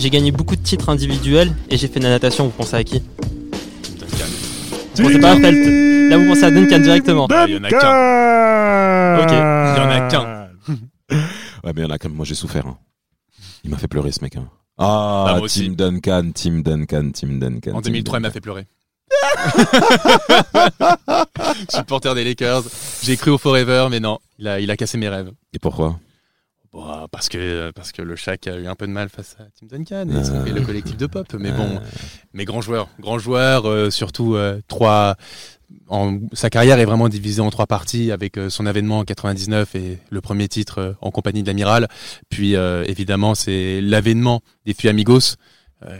J'ai gagné beaucoup de titres individuels et j'ai fait de la natation. Vous pensez à qui Vous pensez pas à Pelt. Là, vous pensez à Duncan directement. Ah, il y en a qu'un. Ok. Il y en a qu'un. Ouais, mais il y en a quand même, moi j'ai souffert. hein. Il m'a fait pleurer ce mec. hein. Ah, Ah, aussi. Team Duncan, Team Duncan, Team Duncan. En Team 2003, il m'a Duncan. fait pleurer. Supporter des Lakers. J'ai cru au Forever, mais non, il a, il a cassé mes rêves. Et pourquoi? Bon, parce que parce que le Shaq a eu un peu de mal face à Tim Duncan et fait le collectif de pop. Mais bon, mais grand joueur, grand joueur, euh, surtout euh, trois. En, sa carrière est vraiment divisée en trois parties avec euh, son avènement en 99 et le premier titre euh, en compagnie de l'amiral. Puis euh, évidemment c'est l'avènement des Fui Amigos,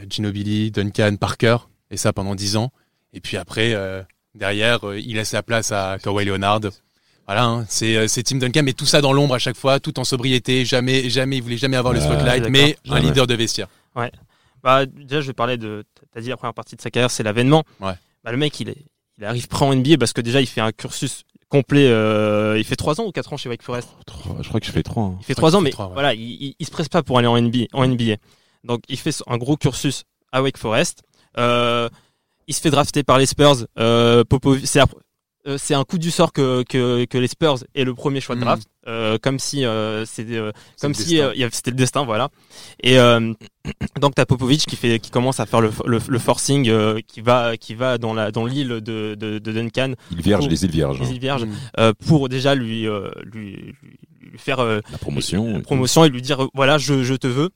Ginobili, Duncan, Parker et ça pendant dix ans. Et puis après euh, derrière il laisse la place à Kawhi Leonard. Voilà, hein, c'est euh, c'est Tim Duncan, mais tout ça dans l'ombre à chaque fois, tout en sobriété. Jamais, jamais, il voulait jamais avoir le Ouais, spotlight, mais un Jamais. leader de vestiaire. Bah, déjà, je vais parler de. T'as dit la première partie de sa carrière, c'est l'avènement. Ouais. Bah, le mec, il, est, il arrive prêt en NBA parce que déjà, il fait un cursus complet. euh, il fait 3 ans ou 4 ans chez Wake Forest? Trois- Je crois que je fais trois. hein. Il fait Je crois 3 ans, mais ouais. voilà, il, il, il se presse pas pour aller en NBA. En NBA. Donc, il fait un gros cursus à Wake Forest. Euh, il se fait drafter par les Spurs. Euh, Popovic- c'est après- euh, c'est un coup du sort que, que, que les Spurs aient le premier choix de Mhm. draft, euh, comme si euh, c'était euh, comme le si destin. euh, c'était le destin, voilà. Et euh, donc t'as Popovic qui fait qui commence à faire le, le, le forcing, euh, qui va qui va dans la dans l'île de, de, de Duncan, Il vierge, Oh. les îles vierges. les îles Vierges, Mm. euh, pour déjà lui euh, lui, lui, faire euh, La promotion. la promotion et lui dire voilà je, je te veux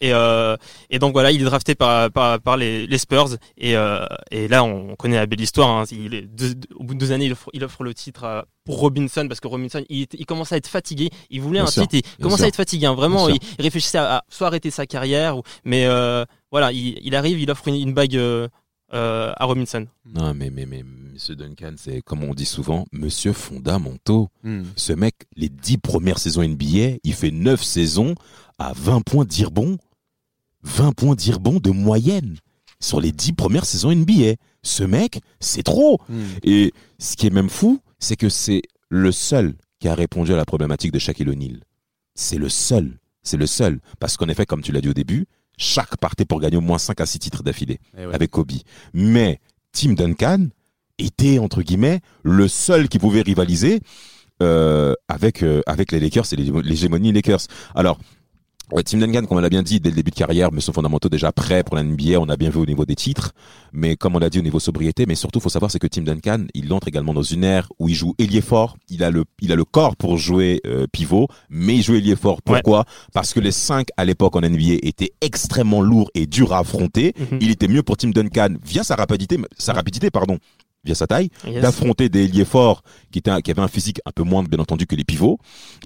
et euh, et donc voilà il est drafté par par, par les, les Spurs et euh, et là on connaît la belle histoire hein. il est deux- deux- au bout de deux années il offre, il offre le titre à- pour Robinson parce que Robinson il, il commence à être fatigué il voulait Bien un sûr, titre il commence sûr. à être fatigué hein. vraiment il, il réfléchissait à, à soit arrêter sa carrière ou, mais euh, voilà il, il arrive il offre une, une bague euh, euh, à Robinson Non, mais, mais, mais, Monsieur Duncan, c'est comme on dit souvent, Monsieur fondamentaux. Mm. Ce mec, les dix premières saisons NBA, il fait neuf saisons à 20 points d'Irbon. 20 points d'Irbon de moyenne sur les dix premières saisons NBA. Ce mec, c'est trop. Mm. Et ce qui est même fou, c'est que c'est le seul qui a répondu à la problématique de Shaquille O'Neal. C'est le seul. C'est le seul. Parce qu'en effet, comme tu l'as dit au début, chaque partait pour gagner au moins 5 à 6 titres d'affilée Eh ouais. avec Kobe. Mais Tim Duncan était, entre guillemets, le seul qui pouvait rivaliser euh, avec, euh, avec les Lakers et les- l'hégémonie Lakers. Alors, ouais, Tim Duncan, comme on l'a bien dit dès le début de carrière, mais son fondamentaux déjà prêt pour la NBA, on a bien vu au niveau des titres, mais comme on l'a dit au niveau sobriété, mais surtout, faut savoir, c'est que Tim Duncan, il entre également dans une ère où il joue ailier fort, il a le, il a le corps pour jouer euh, pivot, mais il joue ailier fort. Pourquoi? Parce que les cinq à l'époque en NBA étaient extrêmement lourds et durs à affronter. Il était mieux pour Tim Duncan via sa rapidité, sa rapidité, pardon, via sa taille, Yes. d'affronter des ailiers forts qui, étaient qui avaient un physique un peu moins, bien entendu, que les pivots.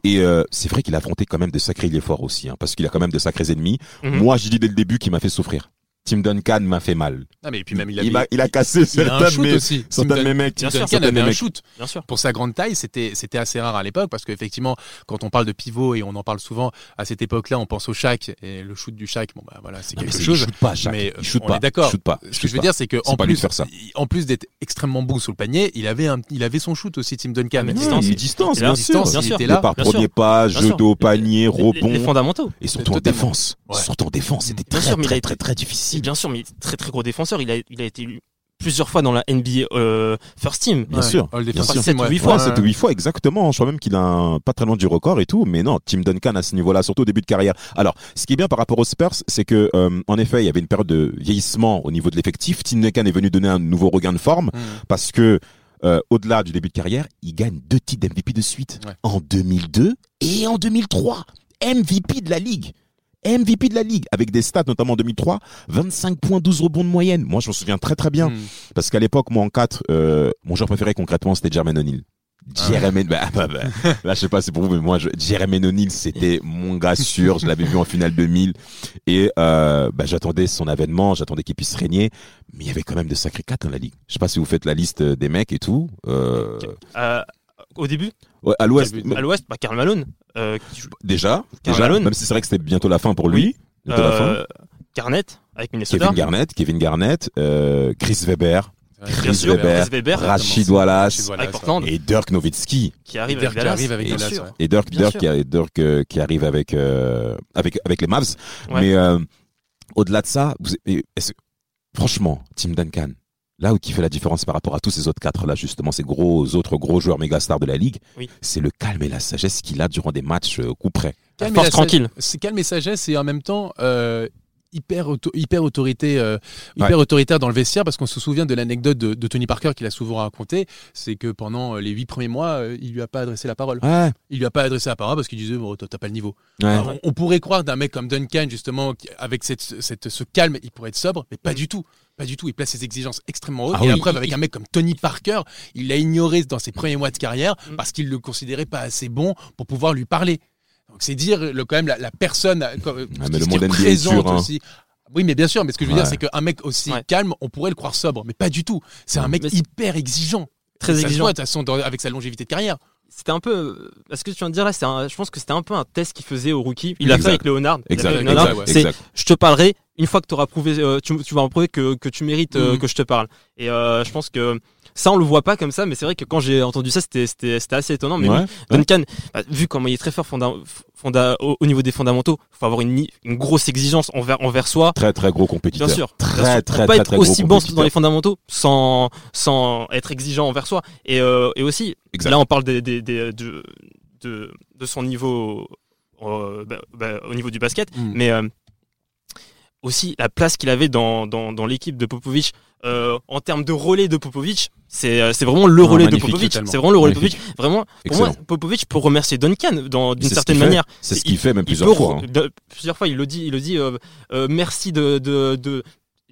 Et euh, c'est vrai qu'il a affronté quand même de sacrés ailiers forts aussi, hein, parce qu'il a quand même de sacrés ennemis. Mhm. Moi, j'ai dit dès le début qu'il m'a fait souffrir. Tim Duncan m'a fait mal. Ah, mais puis même il, Il, m'a- il a cassé il a certains un de shoot mes, aussi. De Dun- mes mecs. Tim Duncan de avait mes un shoot. bien sûr Pour sa grande taille, c'était c'était assez rare à l'époque parce qu'effectivement, quand on parle de pivot et on en parle souvent à cette époque-là, on pense au Shaq et le shoot du Shaq. Bon bah voilà, c'est mais quelque chose. Il shoot pas, Shaq. Mais il shoot on pas. est d'accord. Il shoot pas. Ce Il que shoot je veux pas. dire, c'est que en de plus, faire ça. il- en plus d'être extrêmement bon sous le panier, il avait un, il avait son shoot aussi, Tim Duncan. mais Et distance. il distance, Il a bien distance, sûr. sûr. était Il là. par premier pas, jeu d'eau, panier, rebond. les fondamentaux Et surtout en défense. Surtout en défense, c'était très, il a très, très, très Si, bien sûr, mais très très gros défenseur. Il a, il a été élu plusieurs fois dans la NBA euh, First Team. Bien Ouais. sûr. All Bien sûr. team, Sept ou ouais. huit fois. Ouais, c'était huit fois exactement. Je crois même qu'il a un, pas très loin du record et tout. Mais non, Tim Duncan à ce niveau-là, surtout au début de carrière. Alors, ce qui est bien par rapport aux Spurs, c'est que euh, en effet, il y avait une période de vieillissement au niveau de l'effectif. Tim Duncan est venu donner un nouveau regain de forme Mm. parce que euh, au-delà du début de carrière, il gagne deux titres d'MVP de suite Ouais. en 2002 et en 2003. MVP de la ligue. MVP de la ligue avec des stats notamment en 2003, 25 points, 12 rebonds de moyenne. Moi, je me souviens très très bien Mm. parce qu'à l'époque, moi en 4, euh, mon joueur préféré concrètement, c'était Jermaine O'Neal. Jeremy, bah, bah, bah, là je sais pas c'est pour vous mais moi je, Jeremy O'Neill c'était mon gars sûr, je l'avais vu en finale 2000 et euh, bah, j'attendais son avènement, j'attendais qu'il puisse régner, mais il y avait quand même de sacrés quatre dans la ligue. Je sais pas si vous faites la liste des mecs et tout. Euh, Euh, au début, ouais, à l'ouest à l'ouest, bah, Karl Malone, euh, qui déjà, Karl déjà Malone. même si c'est vrai que c'était bientôt la fin pour lui, fin. euh, Garnett avec Minnesota. Kevin Garnett, Kevin Garnett, euh, Chris Weber, Chris sûr, Weber, Weber, Rachid Wallace Wallace, et Dirk Nowitzki. qui arrive avec qui Dallas. arrive avec bien Dallas, ouais. Et Dirk, Bien Dirk, qui, Dirk euh, qui arrive avec, euh, avec, avec les Mavs. Ouais. Mais euh, au-delà de ça, vous, et- franchement, Tim Duncan, là où qui fait la différence par rapport à tous ces autres quatre là, justement, ces gros autres gros joueurs méga stars de la ligue, Oui. c'est le calme et la sagesse qu'il a durant des matchs euh, coup près. Calme et Force la tranquille. C'est calme et sagesse et en même temps euh, hyper, auto- hyper, autorité, euh, hyper autoritaire dans le vestiaire parce qu'on se souvient de l'anecdote de, de Tony Parker qu'il a souvent raconté. C'est que pendant les huit premiers mois, euh, il lui a pas adressé la parole. Ouais, Il lui a pas adressé la parole parce qu'il disait bon, toi, t'as pas le niveau. ouais. Alors, on, on pourrait croire d'un mec comme Duncan justement qui- avec cette, cette- ce calme, il pourrait être sobre, mais pas du tout. Pas du tout. Il place ses exigences extrêmement hautes. Ah et la preuve, avec un mec comme Tony Parker, il l'a ignoré dans ses premiers mois de carrière Mm. parce qu'il le considérait pas assez bon pour pouvoir lui parler. C'est dire le, quand même la, la personne euh, comme- Ah, qui- le qui représente hein. aussi. Oui, mais bien sûr. Mais ce que je veux Ouais. dire, c'est qu'un mec aussi Ouais. calme, on pourrait le croire sobre, mais pas du tout. C'est un mec hyper exigeant. Très Ça se exigeant. voit, de toute façon, dans- avec sa longévité de carrière. C'était un peu. Ce que tu viens de dire là, c'est je pense que c'était un peu un test qu'il faisait au rookie. Il l'a fait avec fait Exact, avec Leonard. exact, ouais. C'est exact. je te parlerai une fois que tu auras prouvé, euh, tu, tu vas en prouver que, que tu mérites euh, Mhm. que je te parle. Et euh, je pense que ça, on le voit pas comme ça, mais c'est vrai que quand j'ai entendu ça, c'était assez étonnant. Mais Ouais, oui, Duncan, bah, vu comment il est très fort fonda- fonda- au, au niveau des fondamentaux, faut avoir une, une grosse exigence envers envers soi. Très très gros compétiteur. Bien sûr, Très, bien sûr, très, pour pas très, être très aussi bon dans les fondamentaux sans sans être exigeant envers soi et euh, et aussi Exact. là on parle des, des, des- de, de de son niveau euh, bah, bah, au niveau du basket Mm. mais euh, aussi la place qu'il avait dans dans, dans l'équipe de Popovic euh, en termes de relais de Popovic c'est euh, c'est vraiment le Non, relais de Popovic c'est vraiment le relais de. Popovic vraiment pour Excellent. moi Popovic peut remercier Duncan dans d'une ce certaine manière C'est ce Il- qu'il fait même plusieurs fois. hein. de- plusieurs fois, il le dit, il le dit. euh, euh, merci de, de, de-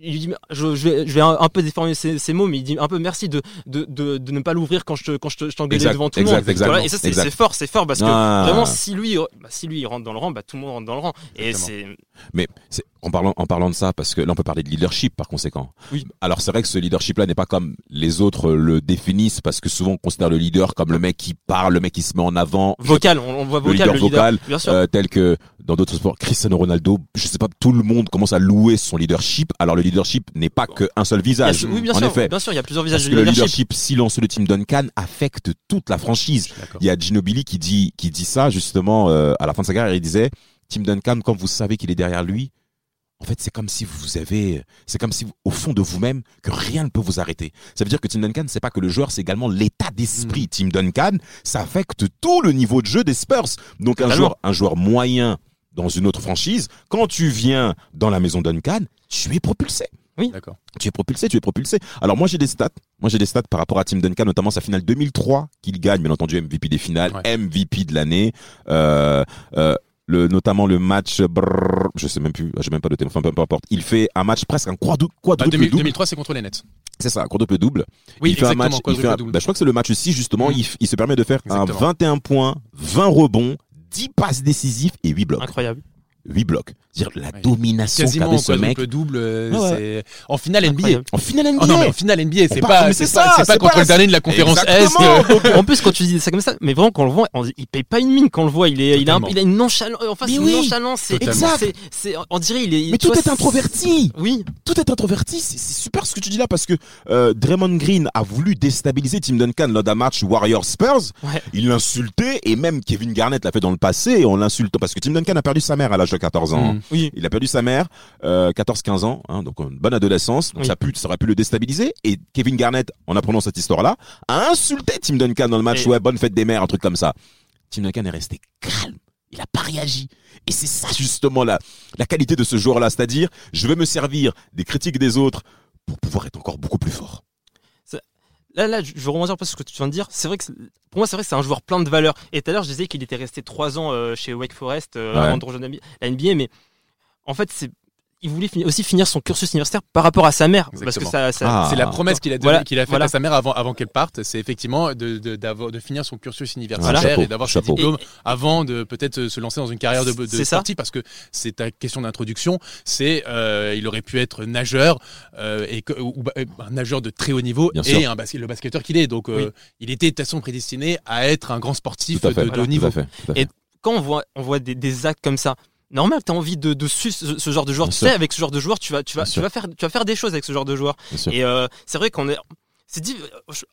Il dit, je, je vais, je vais un, peu déformer ces, ces mots, mais il dit un peu merci de, de, de, de ne pas l'ouvrir quand je te, quand je te- je t'engueulais devant tout le monde. Voilà, et ça, c'est fort, c'est fort parce que Ah. vraiment, si lui, bah, si lui il rentre dans le rang, bah, tout le monde rentre dans le rang. Et c'est, Mais c'est- en parlant en parlant de ça, parce que là on peut parler de leadership par conséquent. Oui. Alors c'est vrai que ce leadership-là n'est pas comme les autres le définissent, parce que souvent on considère le leader comme le mec qui parle, le mec qui se met en avant, vocal, on, on voit le vocal, leader le leader. vocal, Bien sûr. euh, tel que dans d'autres sports, Cristiano Ronaldo. Je sais pas, tout le monde commence à louer son leadership. Alors le leadership n'est pas qu'un seul a- visage. oui, bien en sûr, effet. bien sûr, il y a plusieurs visages Parce de que le leadership. silencieux de Tim Duncan affecte toute la franchise. Il y a Ginobili qui dit, qui dit ça justement euh, à la fin de sa carrière. Il disait, Tim Duncan, quand vous savez qu'il est derrière lui, en fait, c'est comme si vous avez, c'est comme si vous- au fond de vous-même que rien ne peut vous arrêter. Ça veut dire que Tim Duncan, c'est pas que le joueur, c'est également l'état d'esprit. Tim Duncan, ça affecte tout le niveau de jeu des Spurs. Donc un joueur, un joueur moyen dans une autre franchise, quand tu viens dans la maison Duncan, tu es propulsé D'accord. tu es propulsé, tu es propulsé. Alors moi j'ai des stats, moi j'ai des stats par rapport à Tim Duncan, notamment sa finale 2003 qu'il gagne, bien entendu MVP des finales, Ouais. MVP de l'année, euh, euh, le notamment le match, brrr, je sais même plus, j'ai même pas de thème, enfin peu, importe. Il fait un match presque un quadruple, 2000 double, 2003, c'est contre les Nets. c'est ça, un quadruple double. Oui, il fait un exactement. match, il fait un- quadruple double. bah, je crois que c'est le match 6 justement, Mhm. il, se permet de faire un Exactement. 21 points, 20 rebonds, 10 passes décisives et 8 blocs. Incroyable. 8 blocs. C'est-à-dire la Ouais. domination Quasiment qu'avait ce mec double. euh, Ouais, en finale NBA. Incroyable. en finale NBA. Oh non, mais en finale NBA, c'est On pas, c'est pas, pas contre pas- le dernier de la conférence S. Exactement. que- Donc, en plus, quand tu dis ça comme ça, mais vraiment, quand on le voit, on dit, il paye pas une mine quand on le voit. Il est, il a, un- Totalement. il a une nonchalance. Enfin, Mais c'est oui. une nonchalance. C'est, c'est, on dirait, il est. Mais tout vois, est introverti. Oui. tout est introverti. C'est super ce que tu dis là parce que euh, Draymond Green a voulu déstabiliser Tim Duncan lors d'un match Warriors Spurs. Ouais. Il l'insultait et même Kevin Garnett l'a fait dans le passé en l'insultant parce que Tim Duncan a perdu sa mère à l'âge de 14 ans. Mm. Oui. Il a perdu sa mère, euh, 14-15 ans, hein, donc une bonne adolescence. Donc Oui. ça, a pu, ça aurait pu le déstabiliser. Et Kevin Garnett, en apprenant cette histoire-là, a insulté Tim Duncan dans le match. Et- Ouais, bonne fête des mères, un truc comme ça. Tim Duncan est resté calme. Il a pas réagi. Et c'est ça justement la, la qualité de ce joueur-là, c'est-à-dire je vais me servir des critiques des autres pour pouvoir être encore beaucoup plus fort. Là, là, je veux rebondir un peu sur ce que tu viens de dire. C'est vrai que, pour moi, c'est vrai que c'est un joueur plein de valeur. Et tout à l'heure, je disais qu'il était resté trois ans euh, chez Wake Forest euh, Ouais. avant de rejoindre la NBA, mais en fait, c'est, il voulait finir- aussi finir son cursus universitaire par rapport à sa mère, parce que Exactement. ça, ça- Ah. C'est la promesse qu'il a, Voilà, qu'il a faite voilà. à sa mère avant, avant qu'elle parte. C'est effectivement de, de, d'avoir- de finir son cursus universitaire Voilà. Chapeau, et d'avoir ses diplômes avant de peut-être se lancer dans une carrière de, de C'est ça. sportif parce que c'est ta question d'introduction. C'est euh, il aurait pu être nageur euh, et que- ou, ou- un nageur de très haut niveau Bien et un le basketteur qu'il est. Donc euh, Oui. il était de toute façon prédestiné à être un grand sportif de, haut Tout niveau. à fait. tout à fait. Et- quand on voit, on voit des, des actes comme ça, normal, t'as envie de, de suivre ce, ce genre de joueur. Bien tu sûr. sais, avec ce genre de joueur, tu vas, tu vas, Bien tu sûr. vas faire, tu vas faire des choses avec ce genre de joueur. Bien. Et euh, c'est vrai qu'on est, c'est dit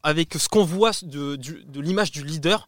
avec ce qu'on voit de l'image du leader.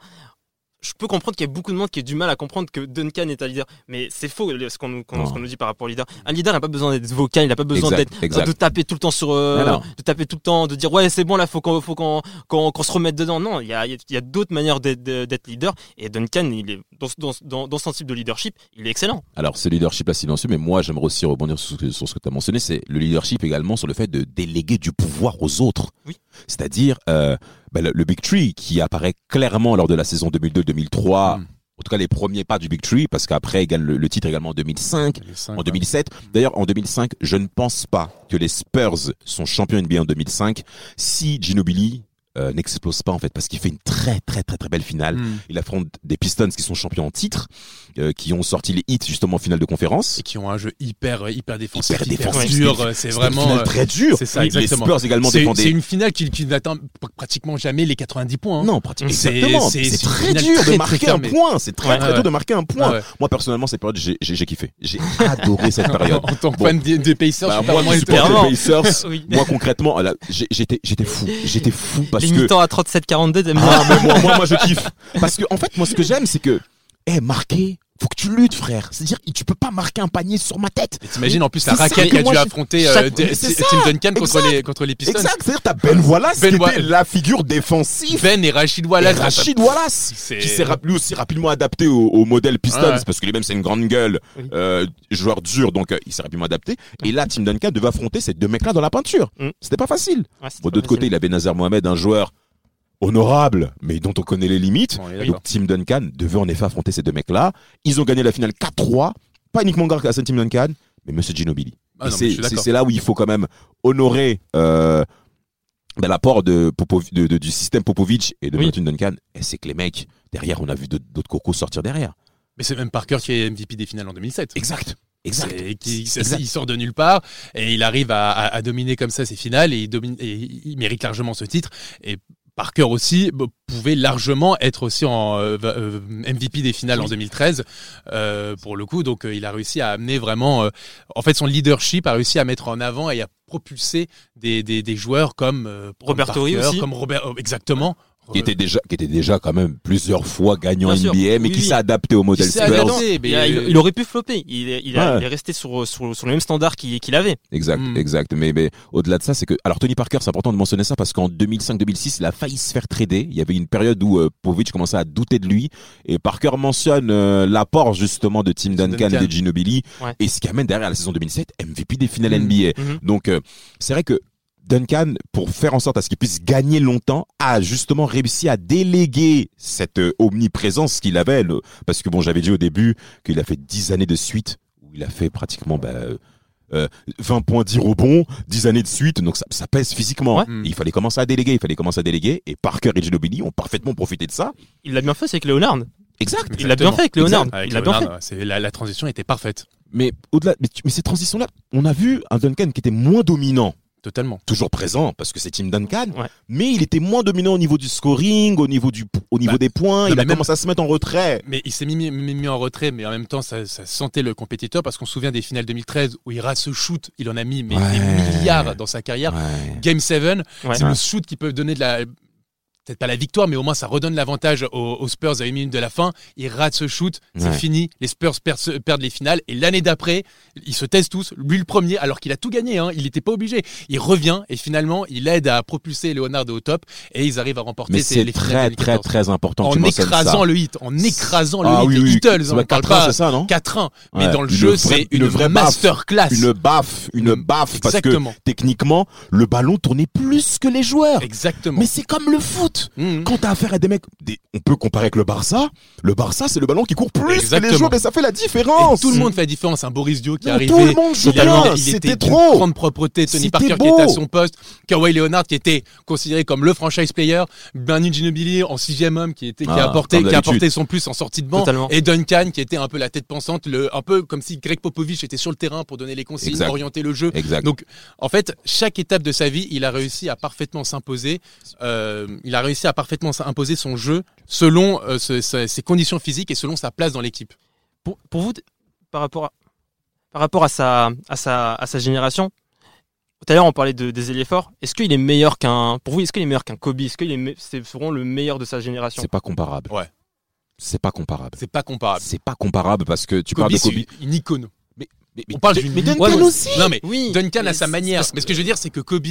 Je peux comprendre qu'il y a beaucoup de monde qui a du mal à comprendre que Duncan est un leader, mais c'est faux ce qu'on nous, dit par rapport au leader. Un leader n'a pas besoin d'être vocal, il n'a pas besoin d'être de taper tout le temps sur, euh, de taper tout le temps, de dire ouais c'est bon là faut qu'on faut qu'on qu'on se remette dedans. Non, il y a y a- d'autres manières d'être leader et Duncan il est dans, dans, dans, dans son type de leadership, il est excellent. Alors, ce leadership là silencieux, mais moi, j'aimerais aussi rebondir sur ce que, sur ce que tu as mentionné, c'est le leadership également sur le fait de déléguer du pouvoir aux autres. Oui. C'est-à-dire euh, ben, le, le Big Tree qui apparaît clairement lors de la saison 2002-2003. Mm. En tout cas, les premiers pas du Big Tree, parce qu'après, il gagne le, le titre également en 2005, Les cinq, en ouais. 2007. D'ailleurs, en 2005, je ne pense pas que les Spurs sont champions NBA en 2005 si Ginobili euh, n'explose pas en fait, parce qu'il fait une très très très très belle finale. Mm. Il affronte des Pistons qui sont champions en titre, euh, qui ont sorti les hits justement en finale de conférence. Et qui ont un jeu hyper hyper défensif, Hyper hyper, défensif. dur. C'était- C'est vraiment une finale euh, très dur. c'est ça, les exactement. Spurs également défendaient. c'est une finale qui, qui n'atteint pr- pratiquement jamais les 90 points. hein. Non, pratiquement. Exactement. c'est- très dur très, de très marquer un point. C'est très très dur de marquer un point. Ah. Moi personnellement, cette période, j'ai kiffé. J'ai adoré cette période. en tant que fan des, Pacers, moi, les moi concrètement, j'ai- j'étais j'étais fou. J'étais fou parce Les que mi-temps à 37-42, t'aimes bien Ah, moi, moi, moi, je kiffe. Parce que, en fait, moi, ce que j'aime, c'est que, eh, marquer, faut que tu luttes, frère. C'est-à-dire, tu peux pas marquer un panier sur ma tête. Et T'imagines en plus la raquette qui a dû affronter euh, de- Tim. Duncan contre les, contre les Pistons. Exact. C'est-à-dire, t'as Ben Wallace Ben qui Wa- était la figure défensive. Ben et Rachid Et Wallace. Rachid Wallace, qui s'est lui aussi rapidement adapté au, au modèle Pistons, Ouais. parce que lui-même c'est une grande gueule, euh, joueur dur, donc euh, il s'est rapidement adapté. Et là, Tim Duncan devait affronter ces deux mecs-là dans la peinture. Mm. C'était pas facile. Ouais, Bon, pas d'autre côté, il avait Nazar Mohamed, un joueur honorable, mais dont on connaît les limites. Bon, Donc. Tim Duncan devait en effet affronter ces deux mecs-là. Ils ont gagné la finale 4-3, pas uniquement grâce à Tim Duncan, mais Monsieur Ginobili. Ah c'est là où il faut quand même honorer euh, ben, l'apport de, Popov- de- de- du système Popovic et de Oui. Martin Duncan. Et c'est que les mecs, derrière, on a vu d'autres cocos sortir derrière. Mais c'est même Parker qui est MVP des finales en 2007. Exact. Exact. Qui- il sort de nulle part et il arrive à, à- à dominer comme ça ses finales et il, domine, et il mérite largement ce titre. Et Parker aussi bah, pouvait largement être aussi en euh, euh, MVP des finales en 2013 euh, pour le coup. Donc euh, il a réussi à amener vraiment, euh, en fait, son leadership a réussi à mettre en avant et à propulser des, des, des joueurs comme euh, comme Robert Torrey aussi. comme Robert, exactement. Qui était déjà, qui était déjà quand même plusieurs fois gagnant Bien sûr. NBA, mais Oui, qui oui. s'est adapté au modèle s'est Spurs. adapté. mais- Il, a- il- il aurait pu flopper. Il est, il a- Ouais. il est resté sur, sur, sur le même standard qu'il qu'il avait. Exact, Mm. exact. Mais, mais au-delà de ça, c'est que alors Tony Parker, c'est important de mentionner ça parce qu'en 2005-2006, il a failli se faire trader. Il y avait une période où euh, Povic commençait à douter de lui et Parker mentionne euh, l'apport justement de Tim Duncan, Duncan. et de Ginobili Ouais. et ce qui amène derrière la saison 2007 MVP des finales Mm. NBA. Mhm. Donc euh, c'est vrai que Duncan, pour faire en sorte à ce qu'il puisse gagner longtemps, a justement réussi à déléguer cette euh, omniprésence qu'il avait. le- parce que bon, j'avais dit au début qu'il a fait 10 années de suite où il a fait pratiquement bah, euh, euh, 20 points, 10 rebonds, 10 années de suite, donc ça, ça pèse physiquement. Ouais. Il fallait commencer à déléguer, il fallait commencer à déléguer, et Parker et Ginobili ont parfaitement profité de ça. Il l'a bien fait, c'est avec Leonard. Exact. Il l'a bien fait avec Leonard. Avec Il l'a bien fait. La, la transition était parfaite, Mais au-delà, mais, mais ces transitions-là, on a vu un Duncan qui était moins dominant. Totalement. toujours présent parce que c'est Tim Duncan, Ouais. mais il était moins dominant au niveau du scoring, au niveau du au niveau Bah, des points. non, il a même- commencé à se mettre en retrait. Mais il s'est mis, mis, mis en retrait, mais en même temps, ça, ça sentait le compétiteur parce qu'on se souvient des finales 2013 où il rate ce shoot, il en a mis mais Ouais. des milliards dans sa carrière. Ouais. Game 7, Ouais. c'est le shoot qui peut donner de la peut-être pas la victoire, mais au moins ça redonne l'avantage aux, aux Spurs à une minute de la fin. Il rate ce shoot, c'est Ouais. fini. Les Spurs perdent, perdent les finales et l'année d'après, ils se taisent tous. Lui le premier, alors qu'il a tout gagné, hein, il n'était pas obligé. Il revient et finalement il aide à propulser Leonard au top et ils arrivent à remporter Mais ces- c'est les finales très 2014. très très important. en écrasant ça. le hit, en écrasant le Ah hit, oui, les oui. Beatles, C'est on pas ne parle 4 ans, pas c'est ça, non 4-1. Mais Ouais. dans le Une jeu, vraie- c'est une, vraie baffe. masterclass. Une baffe, une baffe, parce que Exactement. techniquement, le ballon tournait plus que les joueurs. Exactement. Mais c'est comme le foot. Mhm. Quand t'as affaire à des mecs, des- on peut comparer avec le Barça. Le Barça, c'est le ballon qui court plus que les Exactement. joueurs, mais ça fait la Et différence. tout le monde fait la différence. Un Boris Dio qui Non, est arrivé. tout le monde joue bien. il C'était était trop. grande propreté. Tony Parker qui était à son poste. Kawhi Leonard qui était considéré comme le franchise player. Manu Ginobili en sixième homme qui était qui Ah, a apporté qui a apporté son plus en sortie de banc. Totalement. Et Duncan qui était un peu la tête pensante, le, un peu comme si Greg Popovich était sur le terrain pour donner les consignes, Exact. orienter le jeu. Exact. Donc, en fait, chaque étape de sa vie, il a réussi à parfaitement s'imposer. euh, il a réussi à parfaitement imposer son jeu selon euh, ce- ce- ses conditions physiques et selon sa place dans l'équipe. Pour, pour vous, par rapport à, par rapport à sa, à sa, à sa génération, tout à l'heure on parlait de, des ailiers forts. Est-ce qu'il est meilleur qu'un, pour vous, est-ce qu'il est meilleur qu'un Kobe? Est-ce qu'il est, c'est vraiment le meilleur de sa génération? C'est pas comparable. Ouais. C'est pas comparable. C'est pas comparable. C'est pas comparable parce que tu Kobe, parles de c'est Kobe. une icône. Mais, mais- On parle mais- d'une mais icône. Duncan Ouais, aussi. Non mais Oui. Duncan mais a sa manière. Mais ce que je veux dire, c'est que Kobe,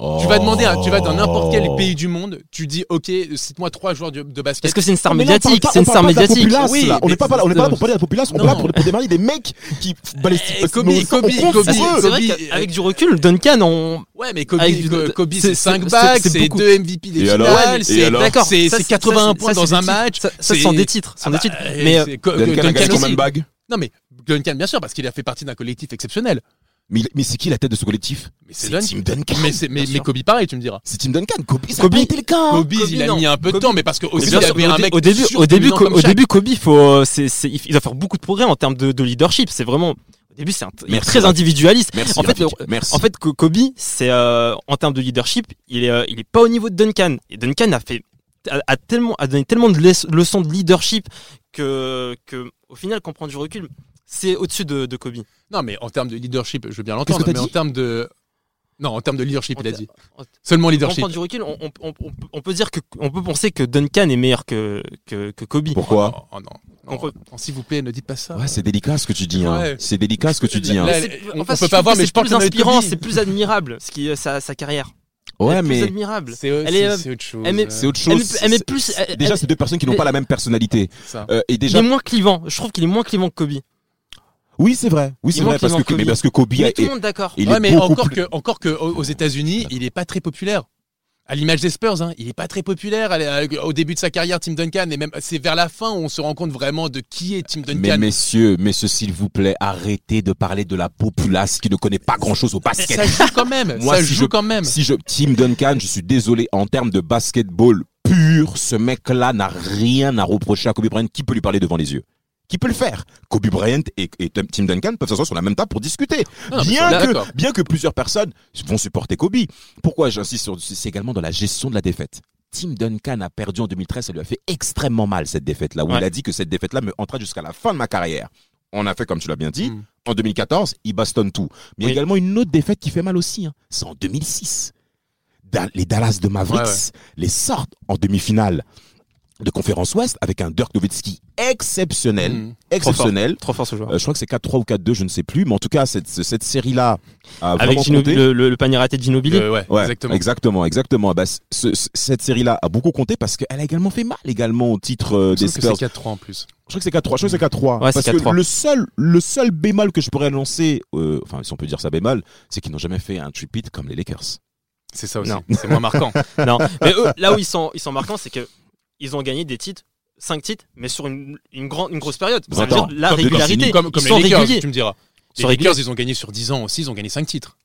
Oh. tu vas demander, à- tu vas dans n'importe quel pays du monde, tu dis, ok, cite-moi trois joueurs de, de basket. Est-ce que c'est une star médiatique C'est une star médiatique. Oui. On n'est pas, là- on n'est pas là pour parler de la populace, on est là pour, pour démarrer des mecs qui balistique. Eh, Kobe- Kobe- Kobe- c'est vrai Kobe- qu'avec du recul, Duncan, on, Ouais, mais Kobe, Ko- Kobe, c'est- c'est c'est- 5 c'est- bagues, c'est c'est beaucoup. 2 MVP des finales, c'est alors d'accord. c'est Ça, c'est ça, 81 ça, points dans un match. Ça, sont des titres. Ah des bah, titres. euh, Mais euh, Duncan a combien de bagues Non mais Duncan bien sûr parce qu'il a fait partie d'un collectif exceptionnel. Mais, mais c'est qui la tête de ce collectif Mais c'est. Tim Duncan. Mais c'est mais. Kobe pareil, tu me diras. C'est Tim Duncan. Kobe, ça Kobe- a pas été le cas. Kobe, Kobe, il a non. mis un peu de Kobe- temps mais parce que Mais aussi bien il y sûr, avait au, un dé- mec au début, au début, comme au Shaq. début, Kobe, il faut, euh, c'est, c'est- il doit faire beaucoup de progrès en termes de, de leadership. C'est vraiment, au début, c'est un- il est Merci, très Rafik. individualiste. Merci. En fait, Rafik. le- Merci. En fait, Ko- Kobe, c'est euh, en termes de leadership, il est, euh, il est pas au niveau de Duncan. Et Duncan a fait, a, a tellement, a donné tellement de leç- leçons de leadership que, que, au final, qu'on prend du recul, c'est au-dessus de, de Kobe. Non mais en termes de leadership, je veux bien l'entendre mais en termes de non, en termes de leadership, En il a dit. en- Seulement on leadership. prend du recul, on, on, on, on peut- dire que, on peut penser que Duncan est meilleur que, que, que Kobe. Pourquoi Oh, non, non, s'il vous plaît, ne dites pas ça. Ouais, c'est délicat ce que tu dis. Hein. Ouais. C'est délicat ce que tu dis. Hein. Là, C'est- on- peut pas voir, mais c'est je pense plus inspirant, c'est plus admirable, ce qui, sa, sa carrière. Ouais, Elle est plus mais admirable. C'est est, euh, c'est autre chose. elle c'est autre elle plus. Déjà, c'est deux personnes qui n'ont pas la même personnalité. ça. Euh, et il déjà, est moins clivant. Je trouve qu'il est moins clivant que Kobe. Oui, c'est vrai. Oui, c'est vrai parce que, Kobe. mais parce que Kobe Mais a, tout le monde d'accord. il ouais, mais encore plus- que, encore que aux États-Unis, il est pas très populaire. À l'image des Spurs, hein, il est pas très populaire. Est- Au début de sa carrière, Tim Duncan, et même c'est vers la fin où on se rend compte vraiment de qui est Tim Mais Duncan. messieurs, messieurs, s'il vous plaît, arrêtez de parler de la populace qui ne connaît pas grand-chose au basket. ça joue quand même. Moi, ça si joue je- quand même. Si je Tim Duncan, je suis désolé en termes de basketball pur, ce mec-là n'a rien à reprocher à Kobe Bryant. Qui peut lui parler devant les yeux? Qui peut le faire Kobe Bryant et, et Tim Duncan peuvent s'asseoir sur la même table pour discuter. Non, mais bien que d'accord. bien que plusieurs personnes vont supporter Kobe. Pourquoi j'insiste sur c'est également dans la gestion de la défaite. Tim Duncan a perdu en 2013, ça lui a fait extrêmement mal cette défaite-là, où Ouais. il a dit que cette défaite-là me entra jusqu'à la fin de ma carrière. On a fait comme tu l'as bien dit. Mm. En 2014, il bastonne tout. Mais il y a également une autre défaite qui fait mal aussi. hein. C'est en 2006. Da- les Dallas de Mavericks Ouais, ouais. les sortent en demi-finale de conférence Ouest avec un Dirk Nowitzki exceptionnel. Mm. Exceptionnel. Trop fort ce joueur. Euh, je crois que c'est 4-3 ou 4-2, je ne sais plus. Mais en tout cas, cette, cette série-là a Avec vraiment Ginobili, compté. le, le, le panier raté de Ginobili. Euh, ouais, Ouais, exactement. exactement, exactement. Bah, ce- ce- cette série-là a beaucoup compté parce qu'elle a également fait mal également au titre euh, Je des Spurs. c'est 4-3 en plus. Je crois que c'est 4-3. Je crois que c'est 4-3. Ouais, c'est parce que 4-3. le seul, le seul bémol que je pourrais annoncer, euh, enfin, si on peut dire ça bémol, c'est qu'ils n'ont jamais fait un tripit comme les Lakers. C'est ça aussi. C'est moins marquant. non, mais eux, là où ils sont, ils sont marquants, c'est que ils ont gagné des titres, 5 titres, mais sur une, une, grande, une grosse période. Ça veut Attends, dire la comme régularité. comme comme ils sont les Lakers, réguliers. tu me diras. Les sont Lakers, réguliers. ils ont gagné sur 10 ans aussi, ils ont gagné 5 titres.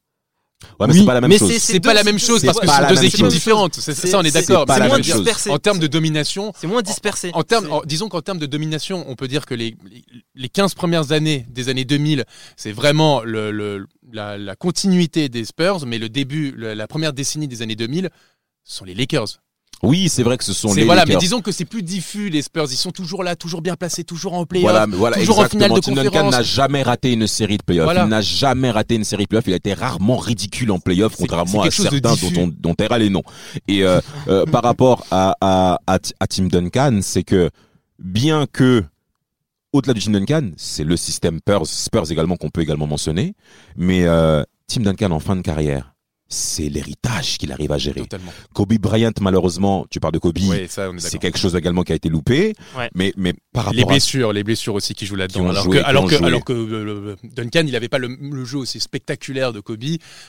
Ouais, mais Oui, c'est pas la même mais chose. c'est- C'est pas la même chose c'est parce que ce sont la deux équipes chose. différentes. C'est ça, on est d'accord. C'est la moins dispersé. En termes de domination, C'est moins dispersé. En termes, C'est- en- disons qu'en termes de domination, on peut dire que les, les 15 premières années des années 2000, c'est vraiment le, le- la, la continuité des Spurs, mais le début, le- la première décennie des années 2000, ce sont les Lakers. Oui, c'est vrai que ce sont les voilà, mais disons que c'est plus diffus les Spurs. Ils sont toujours là, toujours bien placés, toujours en playoff. Voilà, voilà, toujours en finale exactement. de Tim Duncan conférence. n'a jamais raté une série de playoffs. Voilà. Il n'a jamais raté une série de playoffs. Il a été rarement ridicule en playoffs, contrairement à certains dont on, dont on les noms. Et euh, euh, par rapport à, à, à, à Tim Duncan, c'est que bien que au-delà du Tim Duncan, c'est le système Spurs, Spurs également qu'on peut également mentionner, mais euh, Tim Duncan en fin de carrière, c'est l'héritage qu'il arrive à gérer. Totalement. Kobe Bryant, malheureusement, tu parles de Kobe, Oui, ça, on est c'est quelque chose également qui a été loupé. Ouais. Mais, mais par rapport Les à blessures, les blessures aussi qui jouent là-dedans. Alors joué, que, alors que, alors que euh, Duncan, il avait pas le, le jeu aussi spectaculaire de Kobe,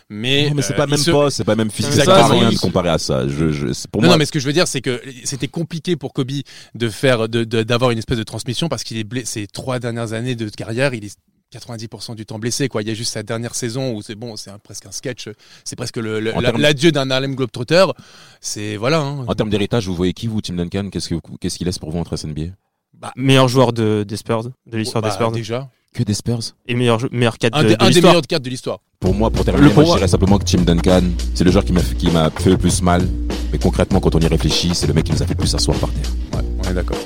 mais Non, mais c'est euh, pas il même se- pas, c'est pas même physique, sert à rien se- comparer à ça. Je, je, c'est- pour non, moi, non, mais ce que je veux dire, c'est que c'était compliqué pour Kobe de faire, de, de- d'avoir une espèce de transmission parce qu'il est blessé. Ces trois dernières années de carrière, il est 90% du temps blessé, quoi. Il y a juste sa dernière saison où c'est bon, c'est presque un sketch. C'est presque l'adieu d'un Harlem Globetrotter. C'est, voilà, hein. en termes d'héritage, vous voyez qui vous, Tim Duncan? Qu'est-ce que qu'est-ce qu'il laisse pour vous entre NBA Meilleur joueur de, des Spurs, de l'histoire Bah, des Spurs. déjà. Que des Spurs? Et meilleur, meilleur 4 Un, de, un des l'histoire. meilleurs cartes de l'histoire. Pour moi, pour terminer, Le moi, je dirais simplement que Tim Duncan, c'est le joueur qui m'a qui m'a fait le plus mal. Mais concrètement, quand on y réfléchit, c'est le mec qui nous a fait le plus asseoir par terre. Ouais, on est d'accord.